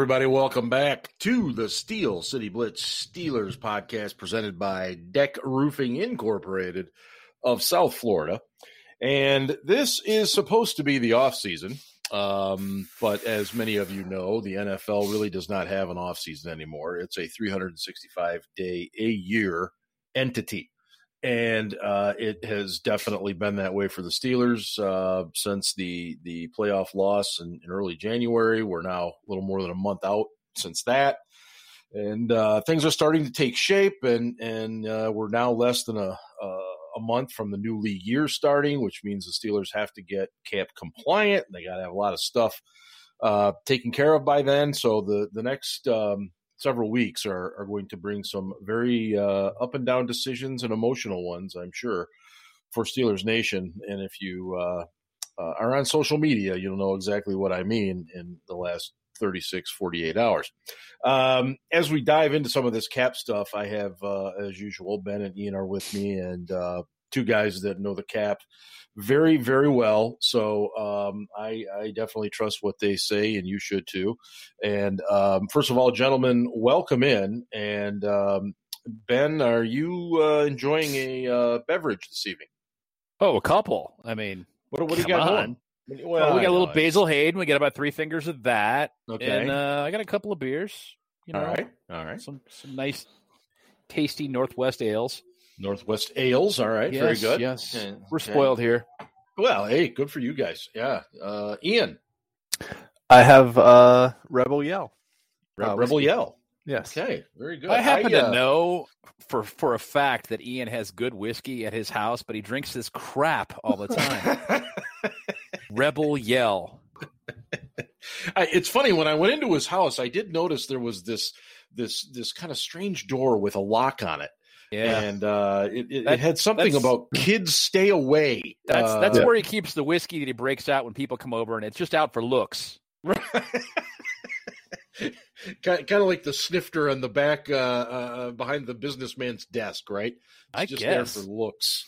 Everybody, welcome back to the Steel City Blitz Steelers podcast presented by Deck Roofing Incorporated of South Florida. And this is supposed to be the off season. Um, but as many of you know, the NFL really does not have an off season anymore. It's a 365 day a year entity and uh, it has definitely been that way for the Steelers uh, since the the playoff loss in, in, early January. We're now a little more than a month out since that, and uh, things are starting to take shape. and And uh, we're now less than a, a month from the new league year starting, which means the Steelers have to get cap compliant. They got to have a lot of stuff uh, taken care of by then. So the the next um, several weeks are, are going to bring some very uh, up and down decisions and emotional ones, I'm sure, for Steelers Nation. And if you uh, uh, are on social media, you'll know exactly what I mean in the last 36, 48 hours. Um, as we dive into some of this cap stuff, I have, uh, as usual, Ben and Ian are with me, and uh, two guys that know the cap very, very well. So um, I, I, definitely trust what they say, and you should too. And um, first of all, gentlemen, welcome in. And um, Ben, are you uh, enjoying a uh, beverage this evening? Oh, a couple. I mean, what, what do you got on. going? Well, we got a little Basil Hayden. We got about three fingers of that. Okay. And uh, I got a couple of beers. You know, all right. All right. Some some nice, tasty Northwest ales. Northwest Ales. All right, yes, very good. Yes, okay. we're spoiled here. Well, hey, good for you guys. Yeah, uh, Ian. I have uh, Rebel Yell. Re- uh, Rebel Yell. Yes. Okay, very good. I happen I, uh, to know for for a fact that Ian has good whiskey at his house, but he drinks this crap all the time. Rebel Yell. I, it's funny when I went into his house, I did notice there was this this this kind of strange door with a lock on it. Yeah, and uh, it, it, that, it, had something about kids stay away. That's uh, that's where he keeps the whiskey that he breaks out when people come over, and it's just out for looks. Right. kind, of like the snifter on the back uh, uh, behind the businessman's desk, right? It's I just guess. there for looks.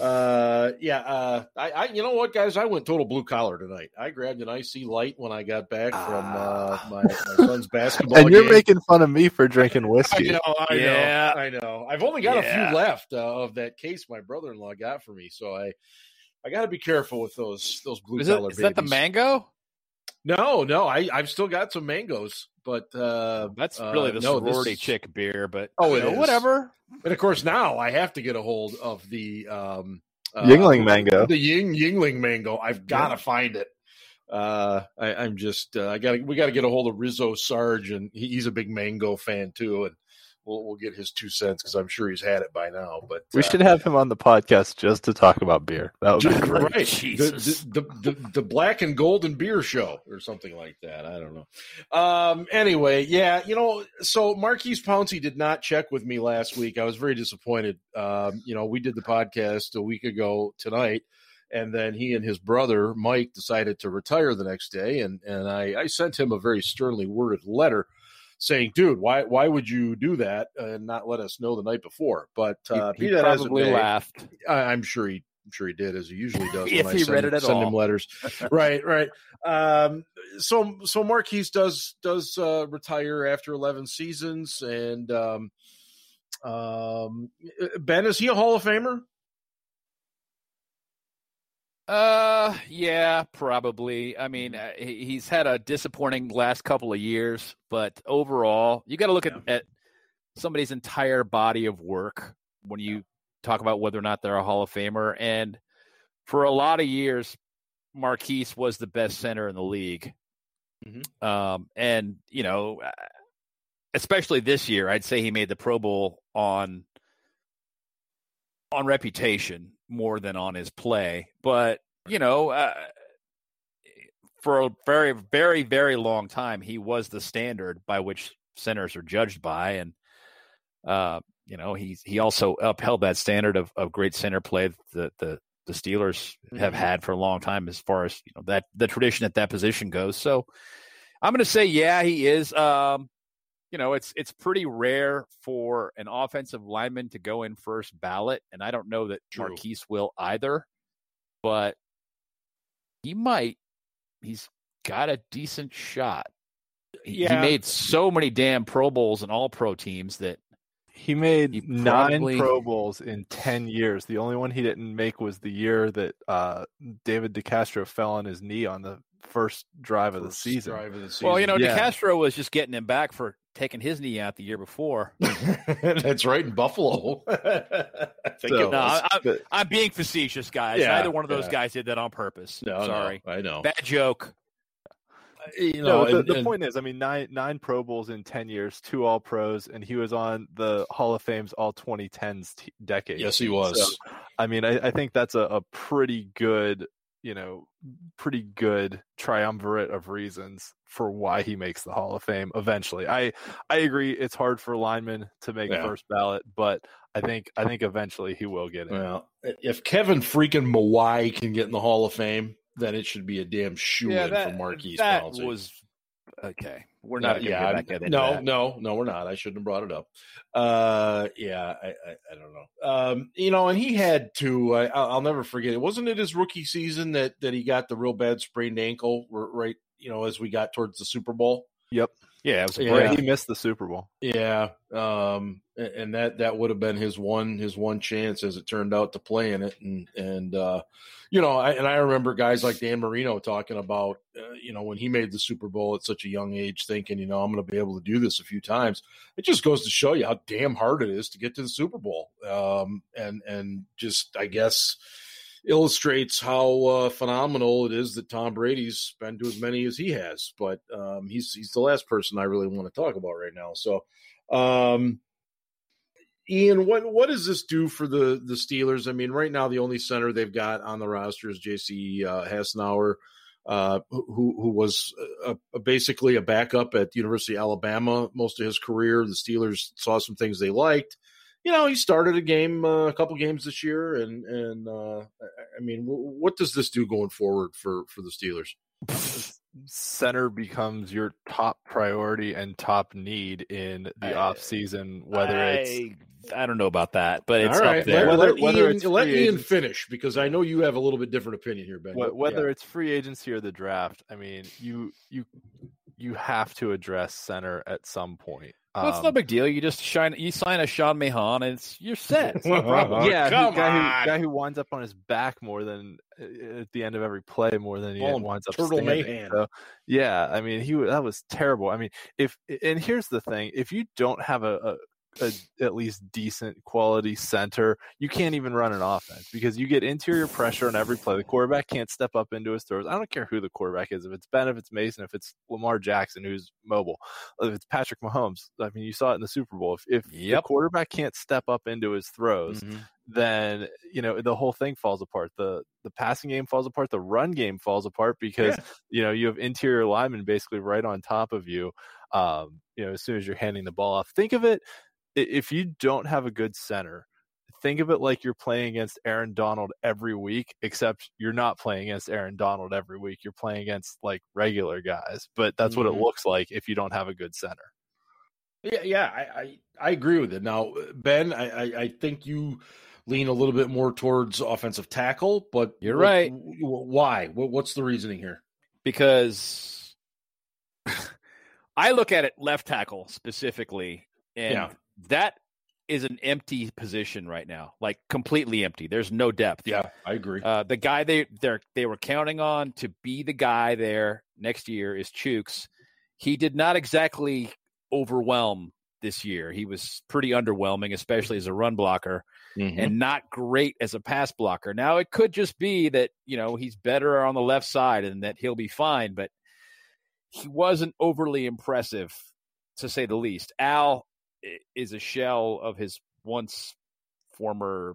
Uh, yeah. Uh, I, I, you know what, guys? I went total blue collar tonight. I grabbed an icy light when I got back from uh, ah. my, my son's basketball. and you're game. making fun of me for drinking whiskey. I know. I yeah. know. I know. I've only got yeah. a few left uh, of that case my brother-in-law got for me, so I, I got to be careful with those those blue is collar. It, is that the mango? No, no. I I've still got some mangoes, but uh, that's really uh, the no, sorority chick beer. But oh, it know, whatever. And of course, now I have to get a hold of the um, uh, Yuengling mango. The Ying Yuengling mango. I've got to yeah. find it. Uh, I, am just uh, I got we got to get a hold of Rizzo Sarge, and he, he's a big mango fan too, and we'll we'll get his two cents because I'm sure he's had it by now. But we uh, should have him on the podcast just to talk about beer. That would be great. Right, the, the, the, the, black and golden beer show or something like that. I don't know. Um. Anyway, yeah, you know, so Maurkice Pouncey did not check with me last week. I was very disappointed. Um. You know, we did the podcast a week ago tonight. And then he and his brother Mike decided to retire the next day, and and I, I sent him a very sternly worded letter saying, "Dude, why why would you do that and not let us know the night before?" But uh, he, he probably laughed. I, am sure he I'm sure he did, as he usually does. if when he I send, read it at send all. him letters, right, right. Um, so, so Maurkice does does uh, retire after eleven seasons, and um, um, Ben is he a Hall of Famer? Uh, yeah, probably. I mean, uh, he's had a disappointing last couple of years, but overall, you got to look yeah. at, at somebody's entire body of work when you yeah. talk about whether or not they're a Hall of Famer. And for a lot of years, Maurkice was the best center in the league. Mm-hmm. Um, and you know, uh, especially this year, I'd say he made the Pro Bowl on on reputation more than on his play. But you know, uh, for a very, very, very long time, he was the standard by which centers are judged by, and uh, you know, he's he also upheld that standard of, of great center play that the the Steelers mm-hmm. have had for a long time, as far as you know that the tradition at that position goes. So, I'm going to say, yeah, he is. Um, you know, it's it's pretty rare for an offensive lineman to go in first ballot, and I don't know that True. Maurkice will either, but he might. He's got a decent shot. yeah. he made so many damn Pro Bowls and All Pro teams that he made he probably... nine Pro Bowls in ten years. The only one he didn't make was the year that uh, David DeCastro fell on his knee on the first drive, first of, the season. drive of the season. Well, you know, yeah. DeCastro was just getting him back for taking his knee out the year before. That's right in Buffalo. so, no, I, am being facetious, guys. Yeah, Neither one of those yeah. guys did that on purpose. No, sorry, no, I know. Bad joke uh, you know, no, the, and, the and, point is, I mean, nine nine Pro Bowls in ten years, two All Pros, and he was on the Hall of Fame's All 2010s t- decade. Yes, he was. So, I mean, I, I, think that's a, a pretty good, you know, pretty good triumvirate of reasons for why he makes the Hall of Fame eventually. I I agree, it's hard for linemen to make yeah. first ballot, but I think I think eventually he will get it. Well, if Kevin freaking Mawae can get in the Hall of Fame, then it should be a damn shoe yeah, in for Maurkice that Pouncey. was okay. We're not. Yeah, yeah no, no, no, we're not. I shouldn't have brought it up. Uh, yeah, I, I, I don't know. Um, you know, and he had to. I, I'll never forget. It wasn't it his rookie season that that he got the real bad sprained ankle right. You know, as we got towards the Super Bowl. Yep. Yeah, yeah. he missed the Super Bowl. Yeah, um, and that that would have been his one his one chance, as it turned out, to play in it. And and uh, you know, I, and I remember guys like Dan Marino talking about, uh, you know, when he made the Super Bowl at such a young age, thinking, you know, I'm going to be able to do this a few times. It just goes to show you how damn hard it is to get to the Super Bowl, um, and and just I guess illustrates how uh, phenomenal it is that Tom Brady's been to as many as he has. But um, he's he's the last person I really want to talk about right now. So, um, Ian, what what does this do for the the Steelers? I mean, right now the only center they've got on the roster is J.C. Uh. Uh, who who was a, a, basically a backup at University of Alabama most of his career. The Steelers saw some things they liked you know, he started a game, uh, a couple games this year, and and uh, I mean, w- what does this do going forward for for the Steelers? Center becomes your top priority and top need in the I, off season. Whether I, it's I don't know about that, but it's up there. Let, whether, whether Ian, let Ian finish because I know you have a little bit different opinion here, Ben. Whether yeah. it's free agency or the draft, I mean, you you you have to address center at some point. Well, it's um, no big deal. You just shine, you sign a Sean Mahan, and it's you're set. It's no problem. yeah, Come guy on. who guy who winds up on his back more than uh, at the end of every play more than he winds up Turtle standing. So, yeah, I mean, he that was terrible. I mean, if and here's the thing: if you don't have a, a at least decent quality center, you can't even run an offense because you get interior pressure on every play. The quarterback can't step up into his throws. I don't care who the quarterback is. If it's Ben, if it's Mason, if it's Lamar Jackson, who's mobile, if it's Patrick Mahomes. I mean, you saw it in the Super Bowl. If, if yep. the quarterback can't step up into his throws, mm-hmm. then you know the whole thing falls apart. the The passing game falls apart. The run game falls apart because yeah. you know you have interior linemen basically right on top of you. Um, you know, as soon as you're handing the ball off, think of it if you don't have a good center, think of it like you're playing against Aaron Donald every week, except you're not playing against Aaron Donald every week. You're playing against like regular guys, but that's mm-hmm. what it mm-hmm. looks like if you don't have a good center. Yeah, yeah, I, I, I agree with it. Now, Ben, I, I, I, think you lean a little bit more towards offensive tackle, but you're what, right. Why? What, what's the reasoning here? Because I look at it left tackle specifically, and yeah that is an empty position right now, like completely empty. There's no depth. Yeah, I agree. Uh, the guy they they they were counting on to be the guy there next year is Chuks. He did not exactly overwhelm this year. He was pretty underwhelming, especially as a run blocker, mm-hmm. and not great as a pass blocker. Now it could just be that you know he's better on the left side and that he'll be fine, but he wasn't overly impressive to say the least. Al is a shell of his once former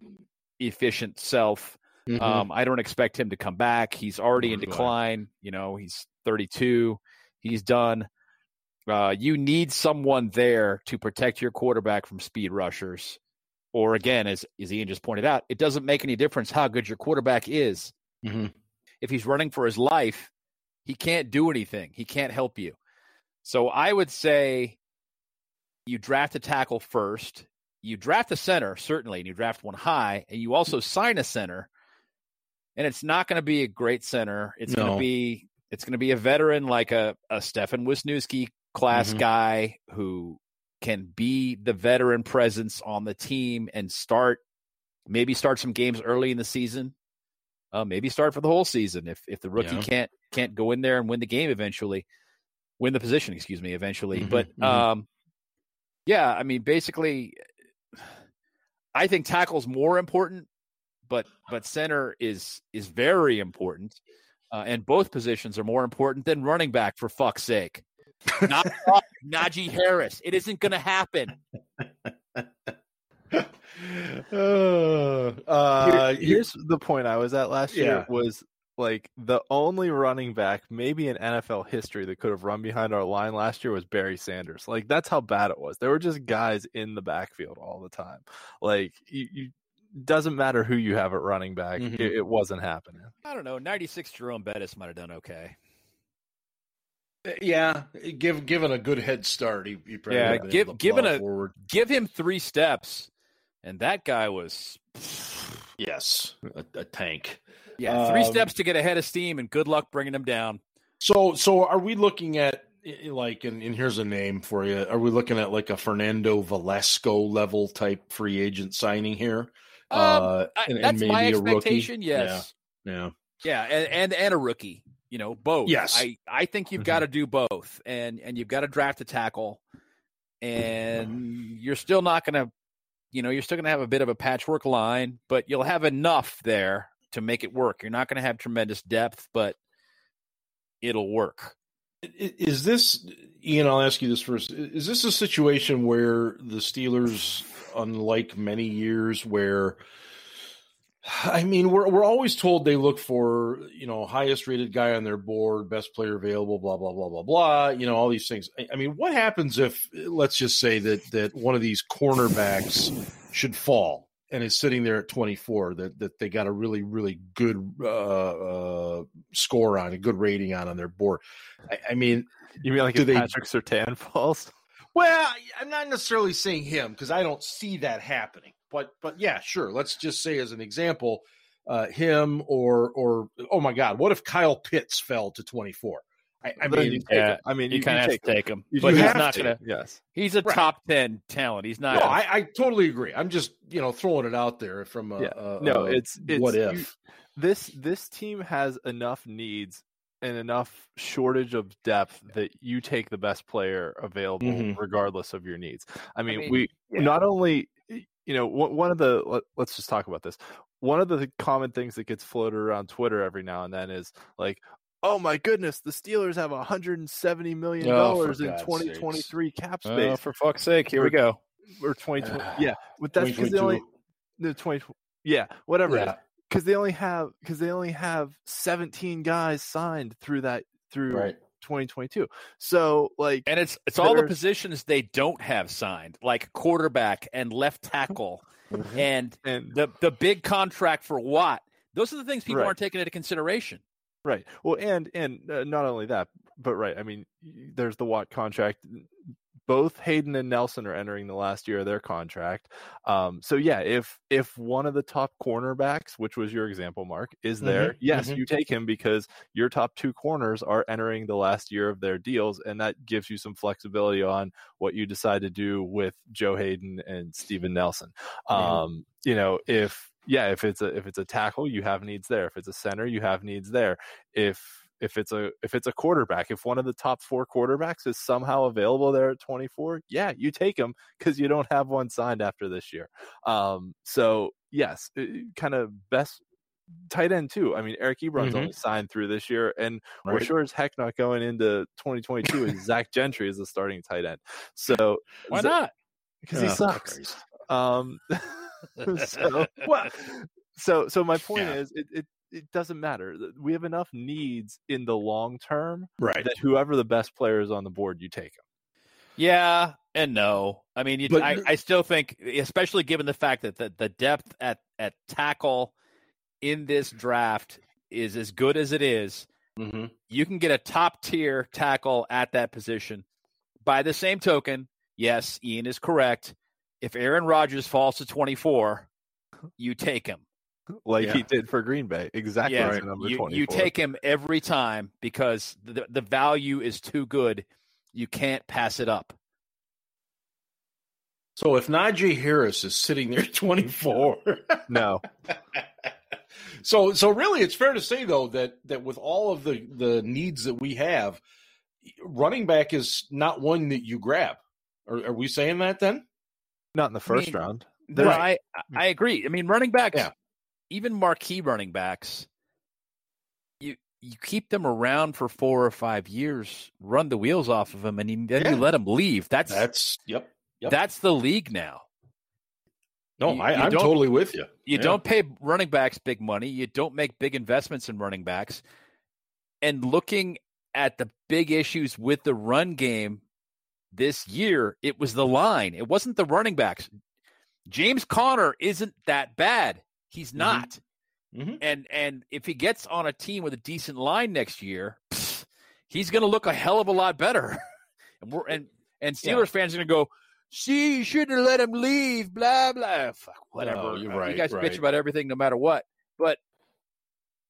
efficient self. Mm-hmm. Um, I don't expect him to come back. He's already in decline. You know, he's 32. He's done. Uh, you need someone there to protect your quarterback from speed rushers. Or again, as, as Ian just pointed out, it doesn't make any difference how good your quarterback is. Mm-hmm. If he's running for his life, he can't do anything. He can't help you. So I would say you draft a tackle first, you draft a center, certainly, and you draft one high, and you also sign a center. And it's not going to be a great center. It's no. going to be it's going to be a veteran like a, a Stefan Wisniewski class mm-hmm. guy who can be the veteran presence on the team and start maybe start some games early in the season. Uh, maybe start for the whole season if if the rookie yeah. can't can't go in there and win the game eventually, win the position, excuse me, eventually. Mm-hmm, but mm-hmm. um, yeah, I mean, basically, I think tackle's more important, but but center is is very important, uh, and both positions are more important than running back. For fuck's sake, not Najee Harris. It isn't going to happen. uh, Here, here's the point I was at last year was like the only running back maybe in NFL history that could have run behind our line last year was Barry Sanders. Like that's how bad it was. There were just guys in the backfield all the time. Like you, you doesn't matter who you have at running back. Mm-hmm. It, it, wasn't happening. I don't know. 96 Jerome Bettis might have done okay. Uh, yeah, give given a good head start, he, he yeah give given a forward. give him three steps, and that guy was yes a, a tank. Yeah, three um, steps to get ahead of steam, and good luck bringing them down. So, so are we looking at like, and, and here's a name for you? Are we looking at like a Fernando Velasco level type free agent signing here? Um, uh, and, that's and my expectation. Yes. Yeah. Yeah. Yeah, and, and and a rookie. You know, both. Yes. I I think you've mm-hmm. got to do both, and and you've got to draft a tackle, and you're still not going to, you know, you're still going to have a bit of a patchwork line, but you'll have enough there to make it work. You're not going to have tremendous depth, but it'll work. Is this, Ian? I'll ask you this first. Is this a situation where the Steelers, unlike many years where, I mean, we're we're always told they look for you know highest rated guy on their board, best player available, blah blah blah blah blah. You know all these things. I, I mean, what happens if let's just say that that one of these cornerbacks should fall? And is sitting there at 24 that, that they got a really really good uh, uh, score on a good rating on on their board. I, I mean you mean like if they, patrick surtain falls? Well i'm not necessarily saying him because i don't see that happening but but yeah sure let's just say as an example uh, him or or oh my god what if kyle pitts fell to 24 I, I mean, yeah, I mean, you, you kind of have to take him, but he's not gonna. Yes, he's a right. top ten talent. He's not. No, I, I, totally agree. I'm just you know throwing it out there from a, yeah. a no, a, it's, it's what if you, this this team has enough needs and enough shortage of depth that you take the best player available mm-hmm. regardless of your needs. I mean, I mean we yeah. not only you know one of the let, let's just talk about this one of the common things that gets floated around Twitter every now and then is like, oh my goodness, the Steelers have 170 million oh, dollars oh, in 2023 sakes. cap space. Oh, for fuck's sake, here we go. Or 2020, yeah, but that's because they only the 20, yeah, whatever yeah. because they only have because they only have 17 guys signed through that through right. 2022. So like, and it's it's all the positions they don't have signed, like quarterback and left tackle, and and the the big contract for Watt. Those are the things people right. aren't taking into consideration. Right. Well, and and uh, not only that, but right. I mean, there's the Watt contract. Both Haden and Nelson are entering the last year of their contract. Um, so yeah, if if one of the top cornerbacks, which was your example, Mark, is there, mm-hmm, yes, mm-hmm. you take him because your top two corners are entering the last year of their deals, and that gives you some flexibility on what you decide to do with Joe Haden and Steven Nelson. Um, you know, if yeah, if it's a if it's a tackle, you have needs there. If it's a center, you have needs there. If if it's a if it's a quarterback, if one of the top four quarterbacks is somehow available there at 24, yeah, you take him because you don't have one signed after this year. Um, so yes, kind of best tight end too. I mean, Eric Ebron's mm-hmm. only signed through this year, and right. we're sure as heck not going into 2022 as Zach Gentry is the starting tight end. So why not? Because oh, he sucks. Um, so, well, so, so my point yeah. is, it, it it doesn't matter. We have enough needs in the long term, right? That whoever the best player is on the board, you take them. Yeah and no. I mean, you, but, I, I still think, especially given the fact that the, the depth at at tackle in this draft is as good as it is, mm-hmm. you can get a top tier tackle at that position. By the same token, yes, Ian is correct if Aaron Rodgers falls to 24, you take him. Like yeah. he did for Green Bay. Exactly. Yeah, right. you, you, take him every time because the, the value is too good You can't pass it up. So if Najee Harris is sitting there 24, no. so so really, it's fair to say though that that with all of the the needs that we have, running back is not one that you grab. Are, are we saying that then? Not in the first I mean, round. No, I hmm. I agree. I mean, running backs, yeah. even marquee running backs, you you keep them around for four or five years, run the wheels off of them, and you, then yeah. you let them leave. That's that's yep. Yep. That's the league now. No, you, I, am totally with you. You yeah. don't pay running backs big money. You don't make big investments in running backs. And looking at the big issues with the run game this year, it was the line. It wasn't the running backs. James Conner isn't that bad. He's mm-hmm. not. Mm-hmm. And and if he gets on a team with a decent line next year, pff, he's going to look a hell of a lot better. and we're and and Steelers yeah. fans are going to go, "See, you shouldn't have let him leave." Blah blah. Fuck, whatever. No, you're right. You guys right. bitch about everything, no matter what. But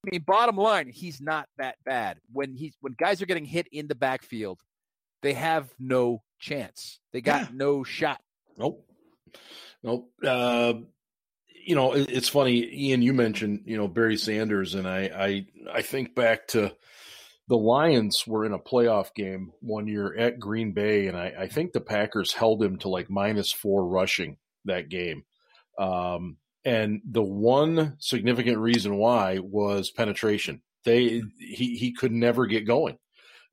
I mean, bottom line, he's not that bad. When he's when guys are getting hit in the backfield, they have no chance. They got yeah. no shot. Nope. Nope. Uh, you know, it, it's funny, Ian. You mentioned you know Barry Sanders, and I I I think back to the Lions were in a playoff game one year at Green Bay, and I, I think the Packers held him to like minus four rushing that game. Um, and the one significant reason why was penetration. They he he could never get going.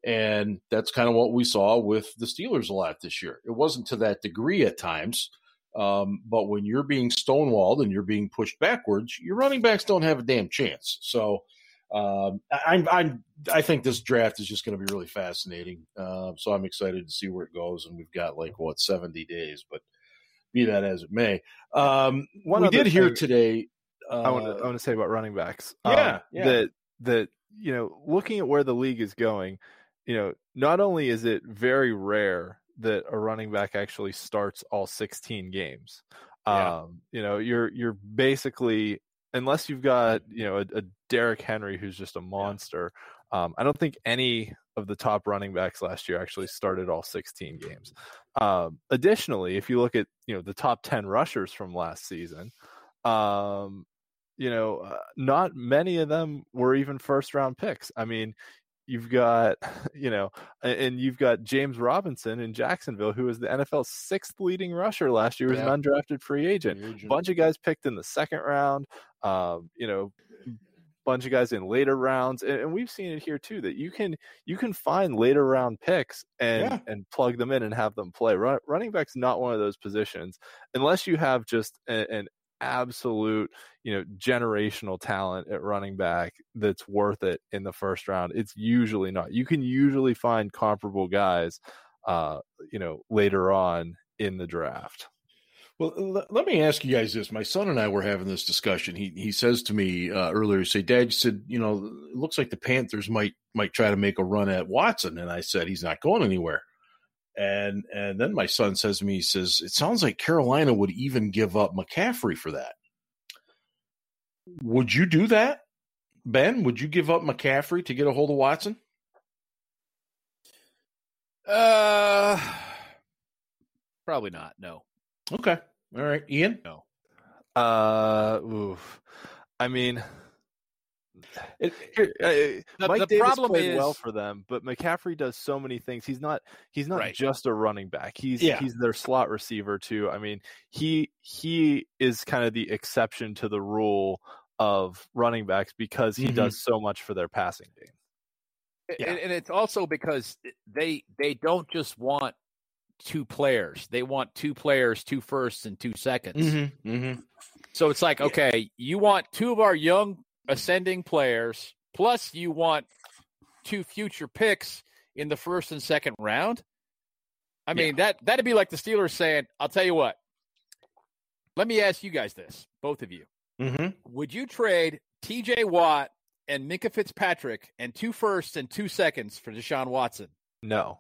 And that's kind of what we saw with the Steelers a lot this year. It wasn't to that degree at times, um, but when you're being stonewalled and you're being pushed backwards, your running backs don't have a damn chance. So um, I'm, I'm, I think this draft is just going to be really fascinating. Uh, so I'm excited to see where it goes. And we've got like what 70 days, but be that as it may. Um, One we did hear today. Uh, I want to, I want to say about running backs. Yeah, um, yeah. That that you know, looking at where the league is going, you know, not only is it very rare that a running back actually starts all 16 games. Yeah. Um, you know, you're you're basically unless you've got you know a, a Derrick Henry who's just a monster. Yeah. Um, I don't think any of the top running backs last year actually started all 16 games. Um, additionally, if you look at you know the top 10 rushers from last season, um, you know, uh, not many of them were even first round picks. I mean, you've got you know and you've got James Robinson in Jacksonville who was the NFL's sixth leading rusher last year was yeah. an undrafted free agent. free agent. bunch of guys picked in the second round um, you know bunch of guys in later rounds and, and, we've seen it here too that you can you can find later round picks and yeah. and plug them in and have them play Run, running back's not one of those positions unless you have just a, an absolute, you know, generational talent at running back that's worth it in the first round. It's usually not. You can usually find comparable guys, uh, you know, later on in the draft. Well, let me ask you guys this. My son and I were having this discussion. He he says to me uh, earlier, he said, "Dad, you said you know, it looks like the Panthers might might try to make a run at Watson," and I said, "He's not going anywhere." And and then my son says to me, he says, "It sounds like Carolina would even give up McCaffrey for that." Would you do that, Ben? Would you give up McCaffrey to get a hold of Watson? Uh, probably not. No. Okay. All right, Ian. No. Uh, oof. I mean, it, uh, Mike the Davis problem played is, well for them, but McCaffrey does so many things. He's not he's not right. just a running back. He's yeah. he's their slot receiver too. I mean, he he is kind of the exception to the rule of running backs because he mm-hmm. does so much for their passing game. Yeah. And, and it's also because they they don't just want two players. They want two players, two firsts, and two seconds. Mm-hmm. Mm-hmm. So it's like, okay, you want two of our young ascending players, plus you want two future picks in the first and second round. I mean, yeah. that that'd be like the Steelers saying, I'll tell you what. Let me ask you guys this, both of you. Mm-hmm. Would you trade TJ Watt and Minkah Fitzpatrick and two firsts and two seconds for Deshaun Watson? No.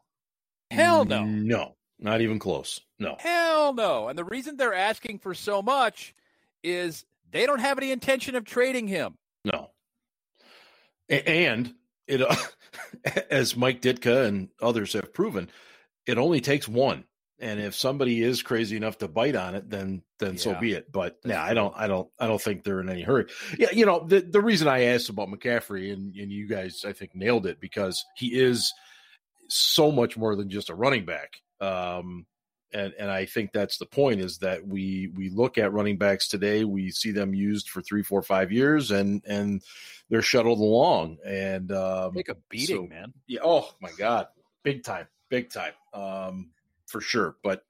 Hell no. No. Not even close. No. Hell no. And the reason they're asking for so much is they don't have any intention of trading him. No. And it, uh, as Mike Ditka and others have proven, it only takes one. And if somebody is crazy enough to bite on it, then then yeah. so be it. But yeah, I don't I don't I don't think they're in any hurry. Yeah, you know, the the reason I asked about McCaffrey and, and you guys I think nailed it because he is so much more than just a running back. Um and and I think that's the point is that we we look at running backs today, we see them used for three, four, five years, and and they're shuttled along and um, take a beating, so, man. Yeah. Oh my god, big time, big time. Um, for sure. But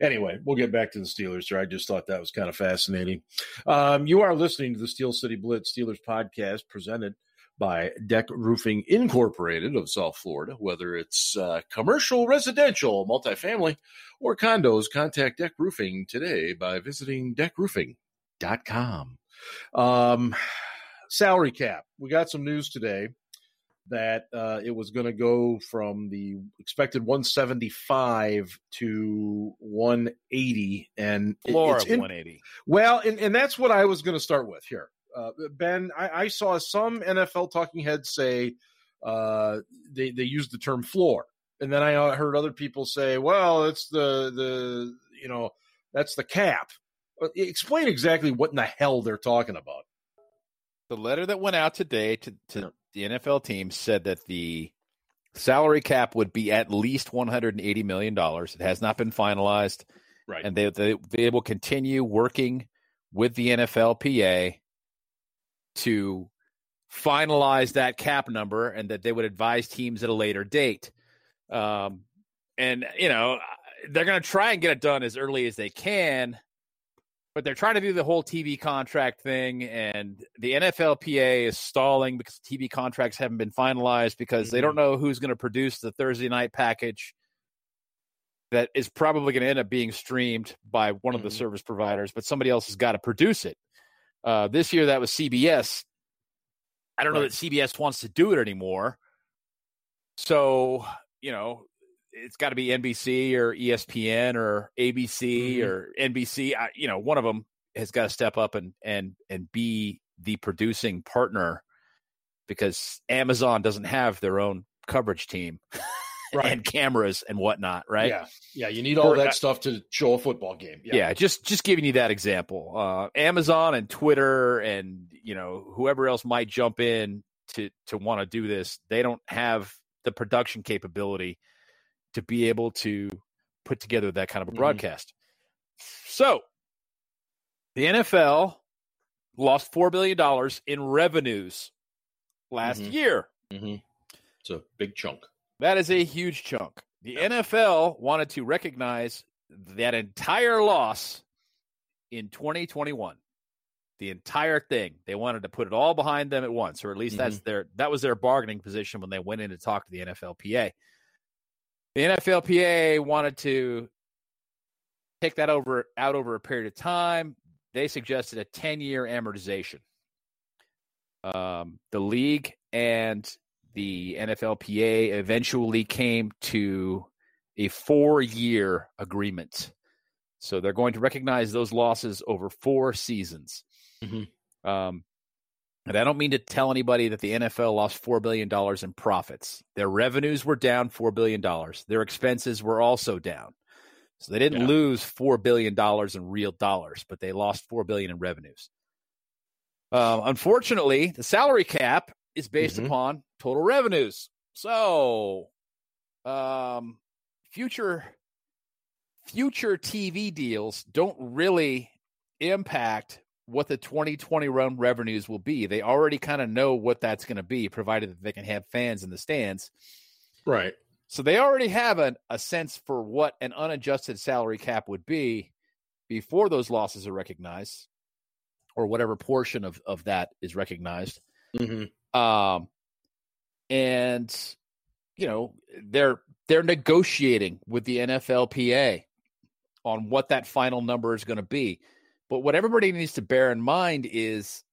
anyway, we'll get back to the Steelers here. I just thought that was kind of fascinating. Um, you are listening to the Steel City Blitz Steelers podcast presented by Deck Roofing Incorporated of South Florida. Whether it's uh, commercial, residential, multifamily, or condos, contact Deck Roofing today by visiting deckroofing.com. Um, salary cap. We got some news today that uh, it was going to go from the expected 175 to 180 and floor of 180 well and, and that's what i was going to start with here uh, ben I, I, saw some nfl talking heads say uh, they, they used the term floor. And then i uh, heard other people say well it's the the you know that's the cap. Uh, explain exactly what in the hell they're talking about. The letter that went out today to, to the NFL team said that the salary cap would be at least 180 million dollars. It has not been finalized, right? And they, they they will continue working with the NFLPA to finalize that cap number, and that they would advise teams at a later date. Um, and you know they're going to try and get it done as early as they can but they're trying to do the whole TV contract thing, and the NFLPA is stalling because TV contracts haven't been finalized because mm-hmm. they don't mm-hmm. know who's going to produce the Thursday night package that is probably going to end up being streamed by one mm-hmm. of the mm-hmm. service providers, but somebody else has got to produce it. Uh, this year, that was CBS. I don't right. know that CBS wants to do it anymore. So, you know, it's got to be NBC or ESPN or ABC mm-hmm. or NBC. I, you know, one of them has got to step up and and and be the producing partner because Amazon doesn't have their own coverage team right. and cameras and whatnot, right? Yeah, yeah. You need all that stuff to show a football game. Yeah. yeah, just just giving you that example. Uh, Amazon and Twitter and you know whoever else might jump in to to want to do this, they don't have the production capability to be able to put together that kind of a mm-hmm. broadcast. Mm-hmm. So the NFL lost $4 billion in revenues last mm-hmm. year. Mm-hmm. It's a big chunk. That is a huge chunk. The NFL wanted to recognize that entire loss in 2021. The entire thing. They wanted to put it all behind them at once, or at least that's mm-hmm. their that was their bargaining position when they went in to talk to the NFLPA. The NFLPA wanted to take that over out over a period of time. They suggested a 10 year amortization. Um, the league and the NFLPA eventually came to a four year agreement. So they're going to recognize those losses over four seasons. Mm-hmm. Um, and I don't mean to tell anybody that the NFL lost $4 billion in profits. Their revenues were down $4 billion. Their expenses were also down. So they didn't yeah. lose $4 billion in real dollars, but they lost 4 billion in revenues. Um, unfortunately, the salary cap is based mm-hmm. upon total revenues. So, um, future future TV deals don't really impact what the 2020 run revenues will be. They already kind of know what that's going to be, provided that they can have fans in the stands. Right. So they already have a, a sense for what an unadjusted salary cap would be before those losses are recognized, or whatever portion of, of that is recognized. Mm-hmm. Um, and you know they're they're negotiating with the NFLPA on what that final number is going to be. But what everybody needs to bear in mind is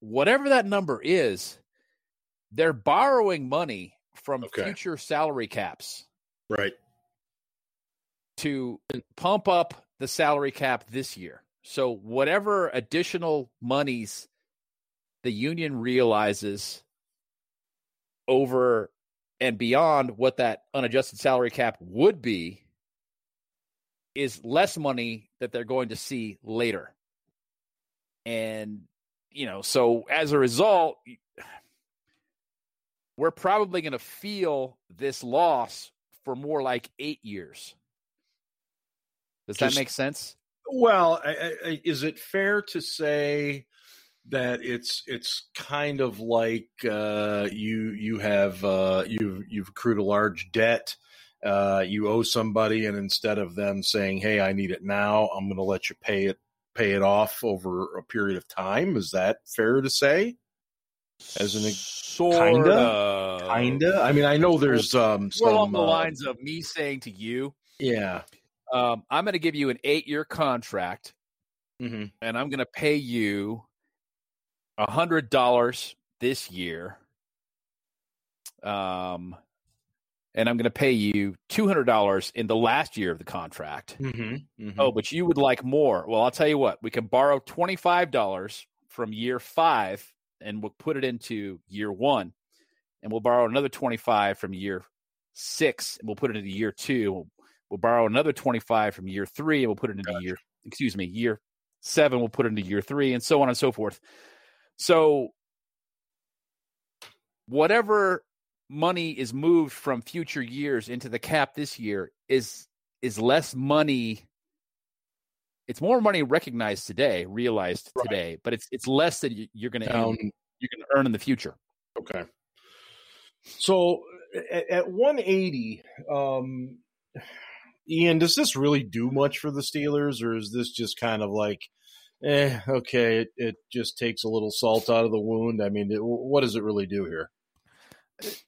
whatever that number is, they're borrowing money from okay. future salary caps. Right. To pump up the salary cap this year. So whatever additional monies the union realizes over and beyond what that unadjusted salary cap would be is less money that they're going to see later. And, you know, so as a result, we're probably going to feel this loss for more like eight years. Does Just, that make sense? Well, I, I, is it fair to say that it's it's kind of like uh, you you have uh, you've you've accrued a large debt, uh, you owe somebody, and instead of them saying, "Hey, I need it now," I'm going to let you pay it pay it off over a period of time. Is that fair to say? As an sort kinda, kinda. I mean, I know there's um, some, along the uh, lines of me saying to you, yeah, um, I'm going to give you an eight year contract, mm-hmm. and I'm going to pay you a hundred dollars this year. Um, and I'm going to pay you two hundred dollars in the last year of the contract. Mm-hmm, mm-hmm. Oh, but you would like more. Well, I'll tell you what. We can borrow twenty five dollars from year five, and we'll put it into year one, and we'll borrow another twenty five from year six, and we'll put it into year two. We'll, we'll borrow another twenty five from year three, and we'll put it into gotcha. year. Excuse me, year seven. We'll put it into year three, and so on and so forth. So, whatever money is moved from future years into the cap this year is is less money it's more money recognized today realized right. today but it's it's less that you're going to you're going to earn in the future. Okay. So at, at 180 um ian does this really do much for the steelers or is this just kind of like eh, okay, it, it just takes a little salt out of the wound. I mean, it, what does it really do here? It,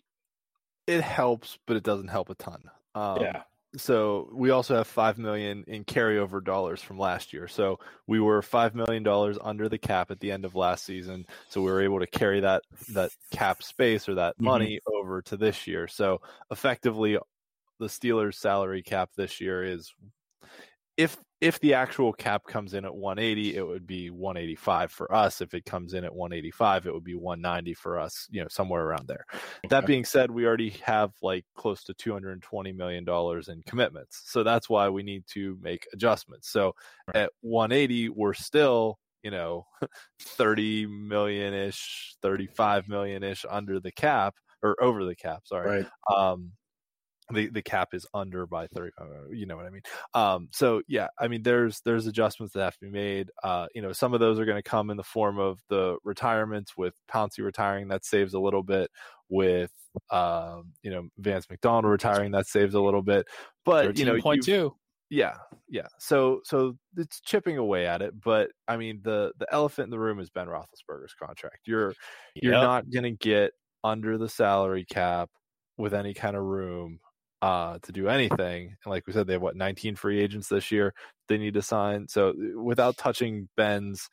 it helps, but it doesn't help a ton. Um, yeah. So we also have five million in carryover dollars from last year. So we were five million dollars under the cap at the end of last season. So we were able to carry that that cap space or that mm-hmm. money mm-hmm. over to this year. So effectively, the Steelers' salary cap this year is if if the actual cap comes in at 180, it would be 185 for us. If it comes in at 185, it would be 190 for us, you know, somewhere around there. Okay. That being said, we already have like close to 220 million dollars in commitments. So that's why we need to make adjustments. So right. at 180, we're still, you know, 30 million ish, 35 million ish under the cap or over the cap, sorry. Right. Um, the the cap is under by 30 uh, you know what i mean? Um so yeah i mean there's there's adjustments that have to be made uh you know some of those are going to come in the form of the retirements with Pouncey retiring that saves a little bit with um you know Vance McDonald retiring that saves a little bit but you know point two. Yeah yeah so so it's chipping away at it but i mean the the elephant in the room is ben roethlisberger's contract. You're you're not going to get under the salary cap with any kind of room uh, to do anything. And like we said, they have what 19 free agents this year they need to sign. So uh, without touching Ben's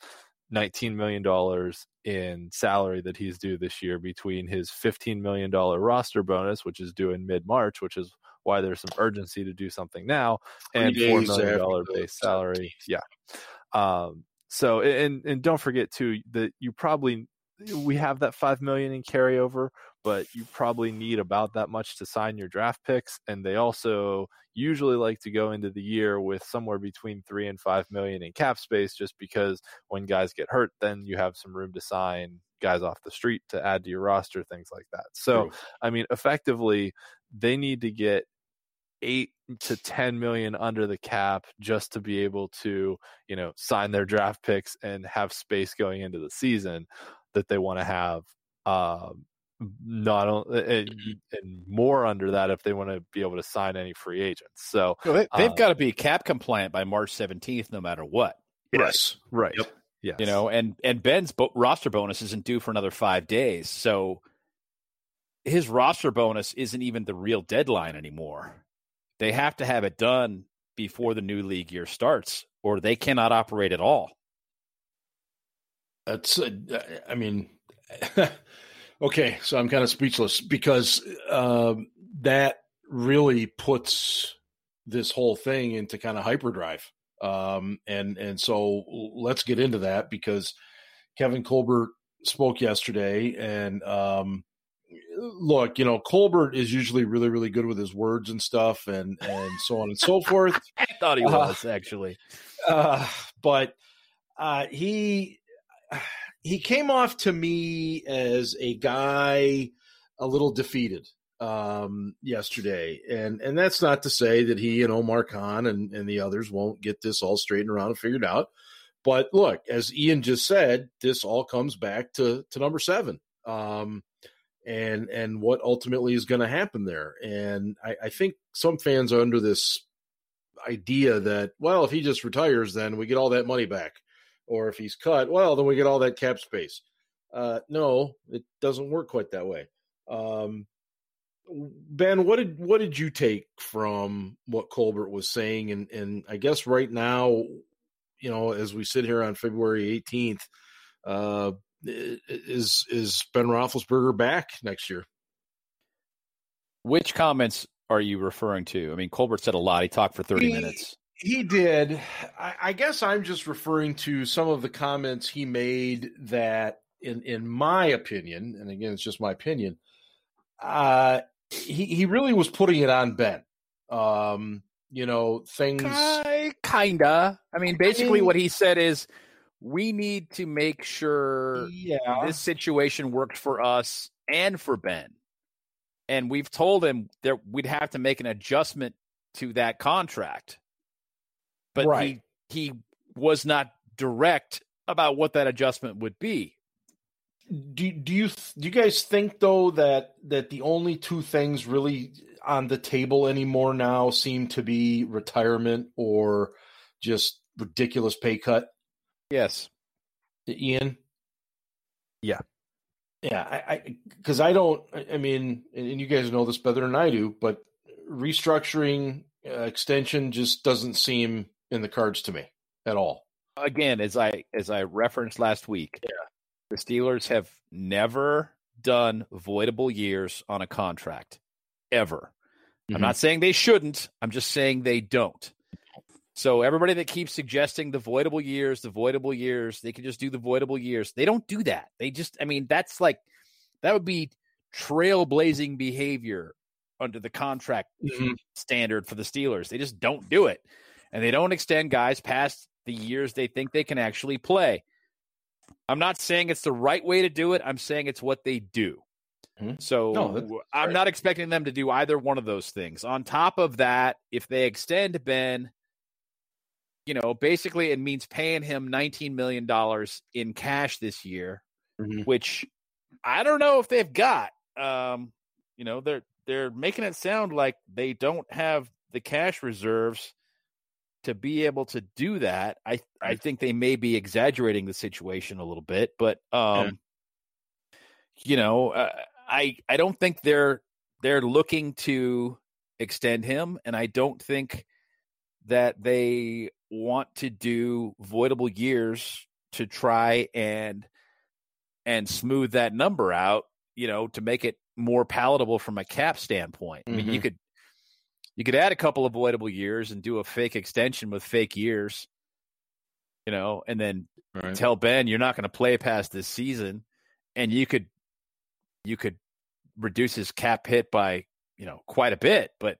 19 million dollars in salary that he's due this year between his 15 million dollar roster bonus, which is due in mid March, which is why there's some urgency to do something now, and four million dollar base salary. Yeah. Um, so and and don't forget too that you probably we have that five million in carryover but you probably need about that much to sign your draft picks. And they also usually like to go into the year with somewhere between three and five million in cap space, just because when guys get hurt, then you have some room to sign guys off the street to add to your roster, things like that. So, True. I mean, effectively, they need to get eight to 10 million under the cap just to be able to, you know, sign their draft picks and have space going into the season that they want to have um, not and, and, more under that if they want to be able to sign any free agents. So well, they, have um, got to be cap compliant by March 17th, no matter what. Yes, right. Yep. Yes. You know, and and Ben's bo- roster bonus isn't due for another five days, so his roster bonus isn't even the real deadline anymore. They have to have it done before the new league year starts, or they cannot operate at all. That's, uh, I mean. Okay, so I'm kind of speechless because uh, that really puts this whole thing into kind of hyperdrive. Um, and and so let's get into that because Kevin Colbert spoke yesterday, and um, look, you know, Colbert is usually really, really good with his words and stuff, and and so on and so forth. I thought he uh, was uh, actually, uh, but uh, he he came off to me as a guy a little defeated um, yesterday, and and that's not to say that he and Omar Khan and and the others won't get this all straightened around and figured out. But look, as Ian just said, this all comes back to to number seven. Um, and and what ultimately is going to happen there. And I, I, think some fans are under this idea that well, if he just retires, then we get all that money back, or if he's cut, well, then we get all that cap space. Uh, no, it doesn't work quite that way. Um, ben, what did what did you take from what Colbert was saying? And and I guess right now, you know, as we sit here on February eighteenth, uh, is is Ben Roethlisberger back next year? Which comments are you referring to? I mean, Colbert said a lot. He talked for thirty he, minutes. He did. I, I guess I'm just referring to some of the comments he made that, in in my opinion, and again, it's just my opinion. Uh, he he really was putting it on Ben. Um, you know, things I, kinda. I mean, basically, I mean, what he said is we need to make sure yeah. this situation works for us and for Ben. And we've told him that we'd have to make an adjustment to that contract. But right. he he was not direct about what that adjustment would be. Do do you do you guys think though that that the only two things really on the table anymore now seem to be retirement or just ridiculous pay cut? Yes. Ian? Yeah. Yeah, I because I, I, don't. I mean, and you guys know this better than I do, but restructuring uh, extension just doesn't seem in the cards to me at all. Again, as I as I referenced last week, yeah. the Steelers have never done voidable years on a contract ever. Mm-hmm. I'm not saying they shouldn't. I'm just saying they don't. So everybody that keeps suggesting the voidable years, the voidable years, they can just do the voidable years. They don't do that. They just, I mean, that's like that would be trailblazing behavior under the contract mm-hmm. standard for the Steelers. They just don't do it, and they don't extend guys past the years they think they can actually play. I'm not saying it's the right way to do it. I'm saying it's what they do. Mm-hmm. So no, I'm not expecting them to do either one of those things. On top of that, if they extend Ben you know, basically it means paying him $19 million in cash this year, mm-hmm. which I don't know if they've got. Um, you know, they're they're making it sound like they don't have the cash reserves to be able to do that. I I think they may be exaggerating the situation a little bit, but um, yeah. you know, uh, I I don't think they're they're looking to extend him, and I don't think that they want to do voidable years to try and and smooth that number out, you know, to make it more palatable from a cap standpoint. Mm-hmm. I mean, you mm-hmm. could you could add a couple avoidable years and do a fake extension with fake years, you know, and then right. tell Ben you're not going to play past this season, and you could you could reduce his cap hit by you know quite a bit, but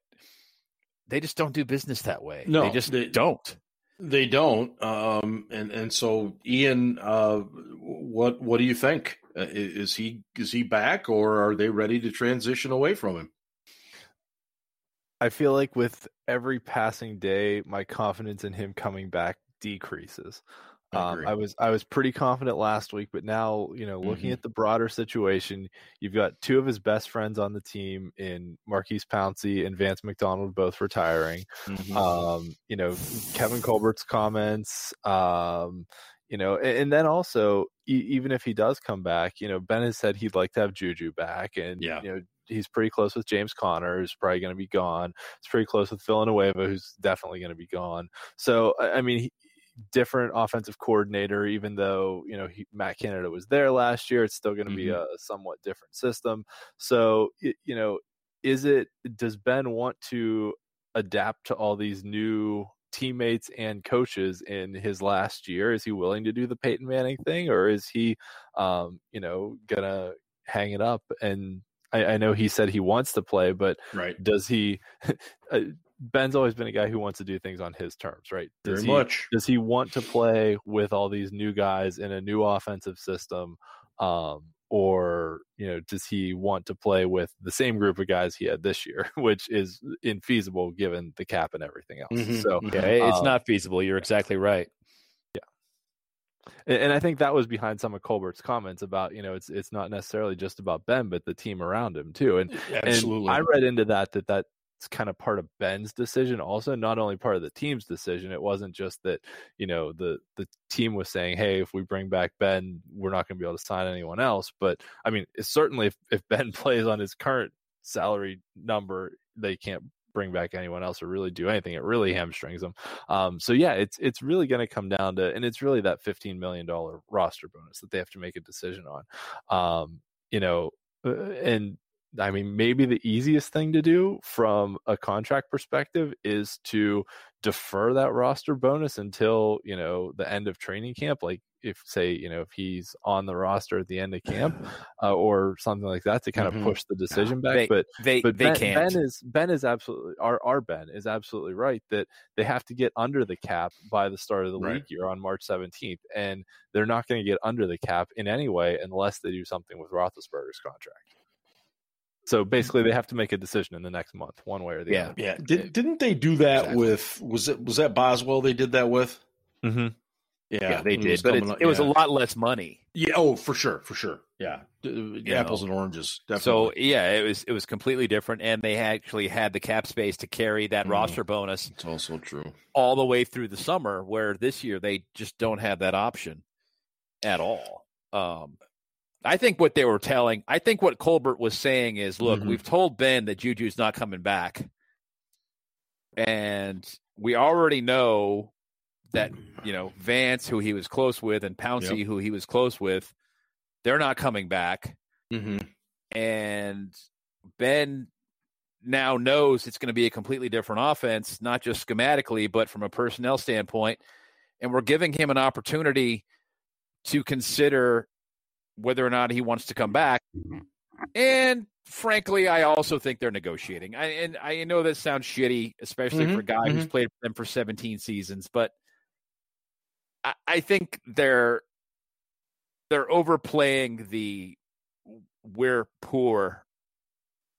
they just don't do business that way. No, they just they, don't. They don't. Um, and and so Ian, uh, what what do you think? Uh, is he is he back, or are they ready to transition away from him? I feel like with every passing day, my confidence in him coming back decreases. Um, I was I was pretty confident last week, but now you know, looking mm-hmm. at the broader situation, you've got two of his best friends on the team in Maurkice Pouncey and Vance McDonald both retiring. Mm-hmm. Um, you know, Kevin Colbert's comments. Um, you know, and, and then also e- even if he does come back, you know, Ben has said he'd like to have Juju back, and yeah. you know, he's pretty close with James Conner, who's probably going to be gone. It's pretty close with Villanueva, who's definitely going to be gone. So, I mean, he, different offensive coordinator, even though you know he, Matt Canada was there last year. It's still going to mm-hmm. be a somewhat different system. So you know, is it does Ben want to adapt to all these new teammates and coaches in his last year? Is he willing to do the Peyton Manning thing, or is he, um, you know, gonna hang it up and I, I, know he said he wants to play, but right. does he? Uh, Ben's always been a guy who wants to do things on his terms, right? Does Very he, much. Does he want to play with all these new guys in a new offensive system? Um, or you know does he want to play with the same group of guys he had this year which is infeasible given the cap and everything else mm-hmm. so yeah it's um, not feasible you're exactly right yeah and, and, i think that was behind some of colbert's comments about you know it's it's not necessarily just about ben but the team around him too and, Absolutely. and i read into that that that it's kind of part of Ben's decision also not only part of the team's decision it wasn't just that you know the the team was saying hey if we bring back Ben we're not going to be able to sign anyone else but I mean certainly if, if Ben plays on his current salary number they can't bring back anyone else or really do anything it really hamstrings them um, so yeah it's it's really going to come down to and it's really that 15 million dollar roster bonus that they have to make a decision on um, you know uh, and I mean, maybe the easiest thing to do from a contract perspective is to defer that roster bonus until, you know, the end of training camp. Like if say, you know, if he's on the roster at the end of camp uh, or something like that to kind mm-hmm. of push the decision back. They, but they, but they ben, can't. Ben is Ben is absolutely our our Ben is absolutely right that they have to get under the cap by the start of the right. league year on March 17th. And they're not going to get under the cap in any way unless they do something with Roethlisberger's contract. So basically, they have to make a decision in the next month, one way or the yeah. other. Yeah, Did, didn't they do that exactly. with? Was it was that Boswell? They did that with. Mm-hmm. Yeah, yeah, they did, but it, it was a lot less money. Yeah, oh, for sure, for sure. Yeah, you apples know. and oranges. Definitely. So yeah, it was it was completely different, and they actually had the cap space to carry that mm. roster bonus. It's also true all the way through the summer, where this year they just don't have that option at all. Um, I think what they were telling, I think what Colbert was saying is, look, mm-hmm. we've told Ben that Juju's not coming back, and we already know that you know Vance, who he was close with, and Pouncey, yep. who he was close with, they're not coming back, mm-hmm. and Ben now knows it's going to be a completely different offense, not just schematically, but from a personnel standpoint, and we're giving him an opportunity to consider whether or not he wants to come back. And frankly, I also think they're negotiating. I, and I know that sounds shitty, especially mm-hmm, for a guy mm-hmm. who's played for them for 17 seasons, but I, I think they're they're overplaying the we're poor